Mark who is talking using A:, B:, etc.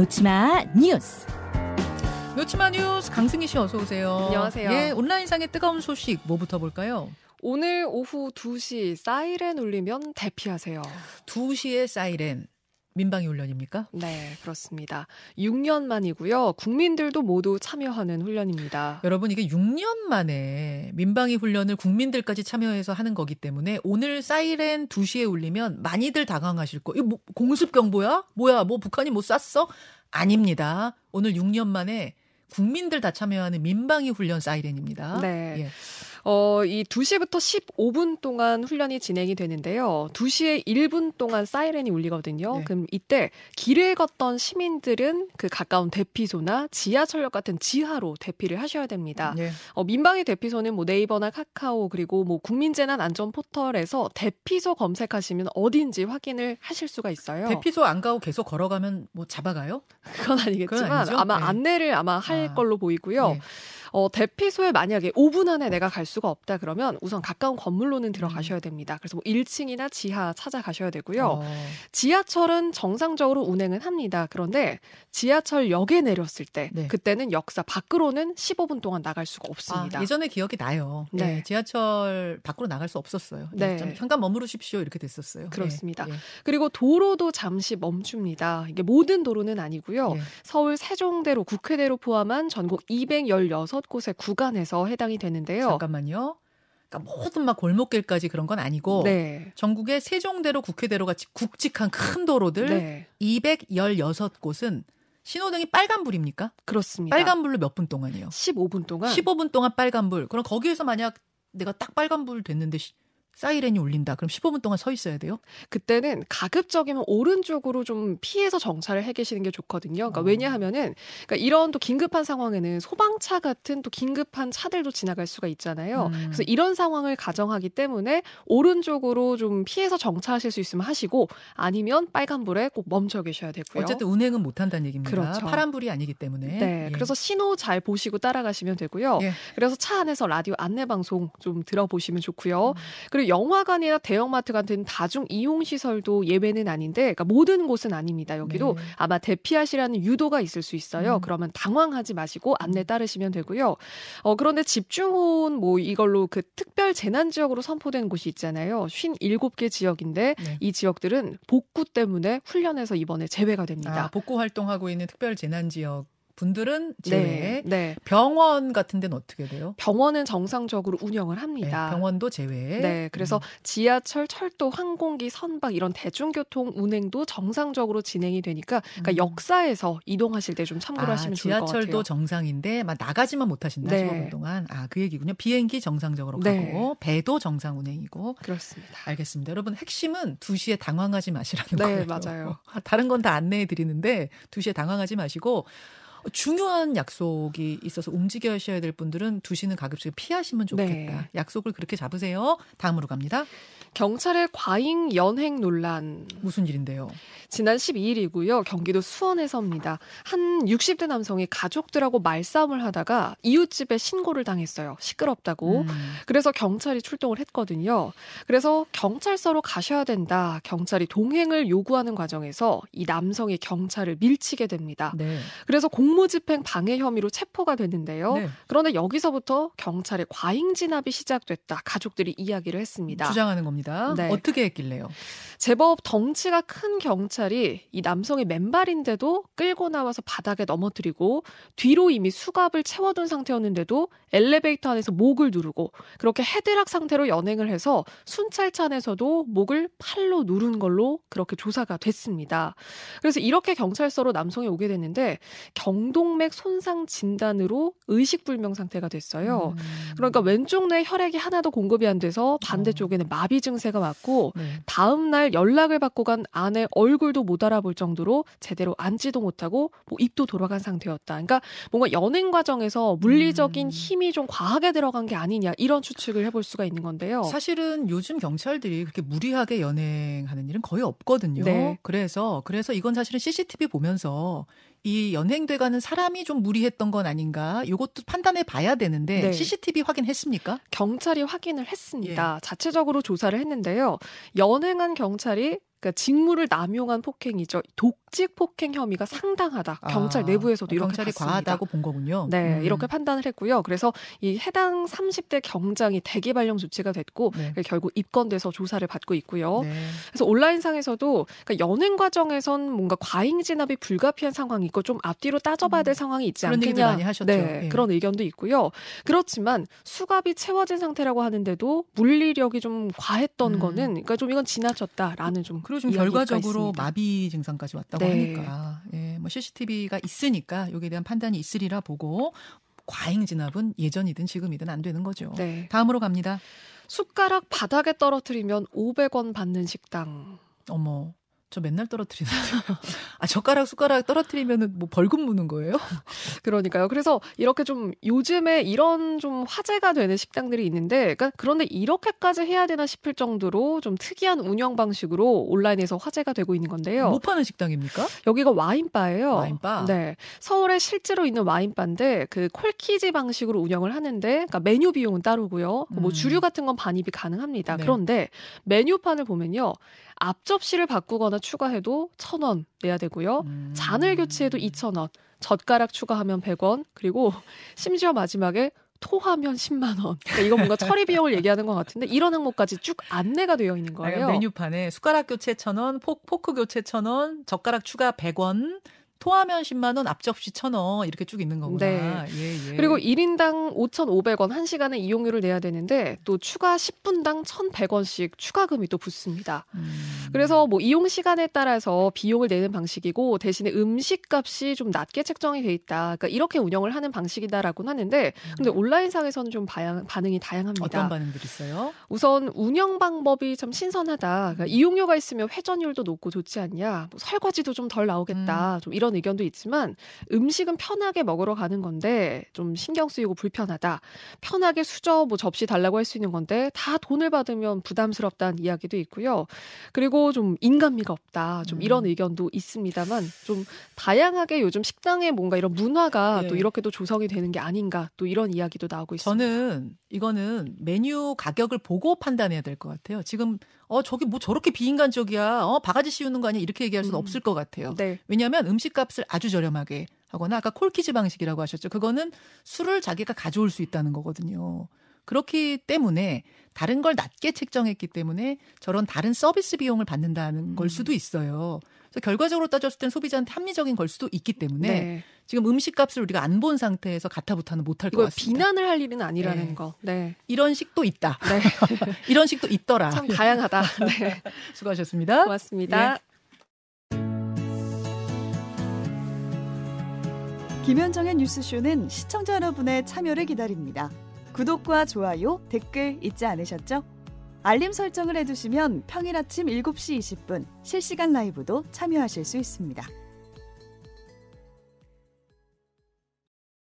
A: 놓치마 뉴스.
B: 놓치마 뉴스 강승희 씨 어서 오세요.
C: 안녕하세요.
B: 예, 온라인상의 뜨거운 소식 뭐부터 볼까요?
C: 오늘 오후 2시 사이렌 울리면 대피하세요.
B: 2시에 사이렌. 민방위 훈련입니까?
C: 네, 그렇습니다. 6년 만이고요. 국민들도 모두 참여하는 훈련입니다.
B: 여러분 이게 6년 만에 민방위 훈련을 국민들까지 참여해서 하는 거기 때문에 오늘 사이렌 2시에 울리면 많이들 당황하실 거. 이거 뭐 공습 경보야? 뭐야? 뭐 북한이 뭐 쐈어? 아닙니다. 오늘 6년 만에 국민들 다 참여하는 민방위 훈련 사이렌입니다.
C: 네.
B: 예.
C: 어, 이 2시부터 15분 동안 훈련이 진행이 되는데요. 2시에 1분 동안 사이렌이 울리거든요.
B: 네.
C: 그럼 이때 길을 걷던 시민들은 그 가까운 대피소나 지하철역 같은 지하로 대피를 하셔야 됩니다.
B: 예.
C: 어, 민방위 대피소는 뭐 네이버나 카카오 그리고 뭐 국민재난 안전 포털에서 대피소 검색하시면 어딘지 확인을 하실 수가 있어요.
B: 대피소 안 가고 계속 걸어가면 뭐 잡아가요?
C: 그건 아니겠지만
B: 그건?
C: 아마
B: 네.
C: 안내를 아마 할
B: 아.
C: 걸로 보이고요.
B: 예.
C: 어, 대피소에 만약에 5분 안에 내가 갈 수가 없다 그러면 우선 가까운 건물로는 들어가셔야 됩니다. 그래서 뭐 1층이나 지하 찾아가셔야 되고요.
B: 어.
C: 지하철은 정상적으로 운행은 합니다. 그런데 지하철 역에 내렸을 때
B: 네.
C: 그때는 역사 밖으로는 15분 동안 나갈 수가 없습니다.
B: 아, 예전에 기억이 나요. 네.
C: 네.
B: 지하철 밖으로 나갈 수 없었어요. 네.
C: 네.
B: 좀 잠깐 머무르십시오 이렇게 됐었어요.
C: 그렇습니다.
B: 예, 예.
C: 그리고 도로도 잠시 멈춥니다. 이게 모든 도로는 아니고요.
B: 예.
C: 서울 세종대로 국회대로 포함한 전국 216 곳의 구간에서 해당이 되는데요.
B: 잠깐만요. 그러니까 모든 막 골목길까지 그런 건 아니고
C: 네.
B: 전국의 세종대로 국회대로 같이 굵직한 큰 도로들
C: 네.
B: 216곳은 신호등이 빨간불입니까?
C: 그렇습니다.
B: 빨간불로 몇 분 동안이요?
C: 15분 동안
B: 15분 동안 빨간불. 그럼 거기에서 만약 내가 딱 빨간불 됐는데 시- 사이렌이 울린다. 그럼 15분 동안 서 있어야 돼요?
C: 그때는 가급적이면 오른쪽으로 좀 피해서 정차를 해 계시는 게 좋거든요. 그러니까
B: 어.
C: 왜냐하면은 그러니까 이런 또 긴급한 상황에는 소방차 같은 또 긴급한 차들도 지나갈 수가 있잖아요.
B: 음.
C: 그래서 이런 상황을 가정하기 때문에 오른쪽으로 좀 피해서 정차하실 수 있으면 하시고 아니면 빨간불에 꼭 멈춰 계셔야 되고요.
B: 어쨌든 운행은 못 한다는 얘기입니다.
C: 그렇죠.
B: 파란불이 아니기 때문에.
C: 네,
B: 예.
C: 그래서 신호 잘 보시고 따라가시면 되고요.
B: 예.
C: 그래서 차 안에서 라디오 안내 방송 좀 들어보시면
B: 음.
C: 좋고요. 그리고 영화관이나 대형마트 같은 다중 이용 시설도 예외는 아닌데, 그러니까 모든 곳은 아닙니다. 여기도
B: 네.
C: 아마 대피하시라는 유도가 있을 수 있어요.
B: 음.
C: 그러면 당황하지 마시고 안내 따르시면 되고요. 어, 그런데 집중호운 뭐 이걸로 그 특별 재난 지역으로 선포된 곳이 있잖아요. 57개 지역인데
B: 네.
C: 이 지역들은 복구 때문에 훈련에서 이번에 제외가 됩니다.
B: 아, 복구 활동하고 있는 특별 재난 지역 분들은 제외.
C: 네, 네.
B: 병원 같은 데는 어떻게 돼요?
C: 병원은 정상적으로 운영을
B: 네,
C: 합니다.
B: 병원도 제외.
C: 네, 그래서
B: 음.
C: 지하철, 철도, 항공기, 선박 이런 대중교통 운행도 정상적으로 진행이 되니까 그러니까
B: 음.
C: 역사에서 이동하실 때 좀 참고를
B: 아,
C: 하시면 좋을 것 같아요.
B: 지하철도 정상인데 막 나가지만 못하신다.
C: 네.
B: 15분 동안. 아, 그 얘기군요. 비행기 정상적으로
C: 네.
B: 가고 배도 정상 운행이고.
C: 그렇습니다.
B: 알겠습니다. 여러분 핵심은 2시에 당황하지 마시라는
C: 네,
B: 거예요.
C: 맞아요.
B: 다른 건 다 안내해 드리는데 2시에 당황하지 마시고 중요한 약속이 있어서 움직여셔야 될 분들은 2시는 가급적 피하시면 좋겠다.
C: 네.
B: 약속을 그렇게 잡으세요. 다음으로 갑니다.
C: 경찰의 과잉 연행 논란.
B: 무슨 일인데요?
C: 지난 12일이고요. 경기도 수원에서입니다. 한 60대 남성이 가족들하고 말싸움을 하다가 이웃집에 신고를 당했어요. 시끄럽다고.
B: 음.
C: 그래서 경찰이 출동을 했거든요. 그래서 경찰서로 가셔야 된다. 경찰이 동행을 요구하는 과정에서 이 남성이 경찰을 밀치게 됩니다.
B: 네.
C: 그래서 공 무집행 방해 혐의로 체포가 됐는데요.
B: 네.
C: 그런데 여기서부터 경찰의 과잉 진압이 시작됐다. 가족들이 이야기를 했습니다.
B: 주장하는 겁니다.
C: 네.
B: 어떻게 했길래요?
C: 제법 덩치가 큰 경찰이 이 남성의 맨발인데도 끌고 나와서 바닥에 넘어뜨리고 뒤로 이미 수갑을 채워둔 상태였는데도 엘리베이터 안에서 목을 누르고 그렇게 헤드락 상태로 연행을 해서 순찰차 안에서도 목을 팔로 누른 걸로 그렇게 조사가 됐습니다. 그래서 이렇게 경찰서로 남성이 오게 됐는데 경동맥 손상 진단으로 의식불명 상태가 됐어요.
B: 음.
C: 그러니까 왼쪽 뇌 혈액이 하나도 공급이 안 돼서 반대쪽에는 마비 증세가 왔고
B: 네.
C: 다음 날 연락을 받고 간 아내 얼굴도 못 알아볼 정도로 제대로 앉지도 못하고 뭐 입도 돌아간 상태였다. 그러니까 뭔가 연행 과정에서 물리적인
B: 음.
C: 힘이 좀 과하게 들어간 게 아니냐 이런 추측을 해볼 수가 있는 건데요.
B: 사실은 요즘 경찰들이 그렇게 무리하게 연행하는 일은 거의 없거든요.
C: 네.
B: 그래서 그래서 이건 사실은 CCTV 보면서 이 연행돼가는 사람이 좀 무리했던 건 아닌가? 이것도 판단해 봐야 되는데
C: 네.
B: CCTV 확인했습니까?
C: 경찰이 확인을 했습니다.
B: 예.
C: 자체적으로 조사를 했는데요. 연행한 경찰이 그러니까 직무를 남용한 폭행이죠. 독직 폭행 혐의가 상당하다. 경찰
B: 아,
C: 내부에서도 이렇게
B: 경찰이
C: 봤습니다.
B: 과하다고 본 거군요.
C: 네,
B: 음.
C: 이렇게 판단을 했고요. 그래서 이 해당 30대 경장이 대기 발령 조치가 됐고
B: 네.
C: 결국 입건돼서 조사를 받고 있고요.
B: 네.
C: 그래서 온라인상에서도 그러니까 연행 과정에선 뭔가 과잉 진압이 불가피한 상황이 있고 좀 앞뒤로 따져봐야 될
B: 음.
C: 상황이 있지 않겠냐.
B: 많이 하셨죠.
C: 네,
B: 예.
C: 그런 의견도 있고요. 그렇지만 수갑이 채워진 상태라고 하는데도 물리력이 좀 과했던
B: 음.
C: 거는 그러니까 좀 이건 지나쳤다라는 좀
B: 그리고 지금 결과적으로
C: 있습니다.
B: 마비 증상까지 왔다고
C: 네.
B: 하니까 예, 뭐 CCTV가 있으니까 여기에 대한 판단이 있으리라 보고 과잉 진압은 예전이든 지금이든 안 되는 거죠.
C: 네.
B: 다음으로 갑니다.
C: 숟가락 바닥에 떨어뜨리면 500원 받는 식당.
B: 어머. 저 맨날 떨어뜨리는데. 아, 젓가락, 숟가락 떨어뜨리면은 뭐 벌금 무는 거예요?
C: 그러니까요. 그래서 이렇게 좀 요즘에 이런 좀 화제가 되는 식당들이 있는데, 그러니까 그런데 이렇게까지 해야 되나 싶을 정도로 좀 특이한 운영 방식으로 온라인에서 화제가 되고 있는 건데요.
B: 못 파는 식당입니까?
C: 여기가 와인바예요.
B: 와인바?
C: 네. 서울에 실제로 있는 와인바인데 그 콜키지 방식으로 운영을 하는데 그러니까 메뉴 비용은 따르고요. 뭐
B: 음.
C: 주류 같은 건 반입이 가능합니다.
B: 네.
C: 그런데 메뉴판을 보면요. 앞접시를 바꾸거나 추가해도 1,000원 내야 되고요.
B: 음.
C: 잔을 교체해도 2,000원, 젓가락 추가하면 100원, 그리고 심지어 마지막에 토하면 10만 원. 그러니까 이건 뭔가 처리 비용을 얘기하는 것 같은데 이런 항목까지 쭉 안내가 되어 있는 거예요.
B: 그러니까 메뉴판에 숟가락 교체 1,000원, 포, 포크 교체 1,000원, 젓가락 추가 100원, 토하면 10만 원, 앞접시 1,000원 이렇게 쭉 있는 거구나.
C: 네.
B: 예, 예.
C: 그리고 1인당 5,500원 1시간의 이용료를 내야 되는데 또 추가 10분당 1,100원씩 추가금이 또 붙습니다.
B: 음.
C: 그래서 뭐 이용 시간에 따라서 비용을 내는 방식이고 대신에 음식값이 좀 낮게 책정이 돼 있다. 그러니까 이렇게 운영을 하는 방식이다라고는 하는데 근데 온라인상에서는 좀 바양, 반응이 다양합니다.
B: 음. 어떤 반응들이 있어요?
C: 우선 운영 방법이 참 신선하다. 그러니까 이용료가 있으면 회전율도 높고 좋지 않냐. 뭐 설거지도 좀 덜 나오겠다.
B: 음.
C: 좀 이런 의견도 있지만 음식은 편하게 먹으러 가는 건데 좀 신경 쓰이고 불편하다. 편하게 수저 뭐 접시 달라고 할 수 있는 건데 다 돈을 받으면 부담스럽다는 이야기도 있고요. 그리고 좀 인간미가 없다. 좀
B: 음.
C: 이런 의견도 있습니다만 좀 다양하게 요즘 식당에 뭔가 이런 문화가
B: 예.
C: 또 이렇게 또 조성이 되는 게 아닌가. 또 이런 이야기도 나오고 있습니다.
B: 저는 이거는 메뉴 가격을 보고 판단해야 될 것 같아요. 지금 어 저기 뭐 저렇게 비인간적이야. 어 바가지 씌우는 거 아니야. 이렇게 얘기할 수는
C: 음.
B: 없을 것 같아요.
C: 네.
B: 왜냐하면 음식값을 아주 저렴하게 하거나 아까 콜키즈 방식이라고 하셨죠. 그거는 술을 자기가 가져올 수 있다는 거거든요. 그렇기 때문에 다른 걸 낮게 책정했기 때문에 저런 다른 서비스 비용을 받는다는 걸
C: 음.
B: 수도 있어요. 그래서 결과적으로 따졌을 땐 소비자한테 합리적인 걸 수도 있기 때문에
C: 네.
B: 지금 음식값을 우리가 안 본 상태에서 가타부타는 못할 것 같습니다.
C: 비난을 할 일은 아니라는
B: 네.
C: 거. 네.
B: 이런 식도 있다.
C: 네.
B: 이런 식도 있더라.
C: 참 다양하다. 네.
B: 수고하셨습니다.
C: 고맙습니다.
A: 김현정의 뉴스쇼는 시청자 여러분의 참여를 기다립니다. 구독과 좋아요, 댓글 잊지 않으셨죠? 알림 설정을 해두시면 평일 아침 7시 20분 실시간 라이브도 참여하실 수 있습니다.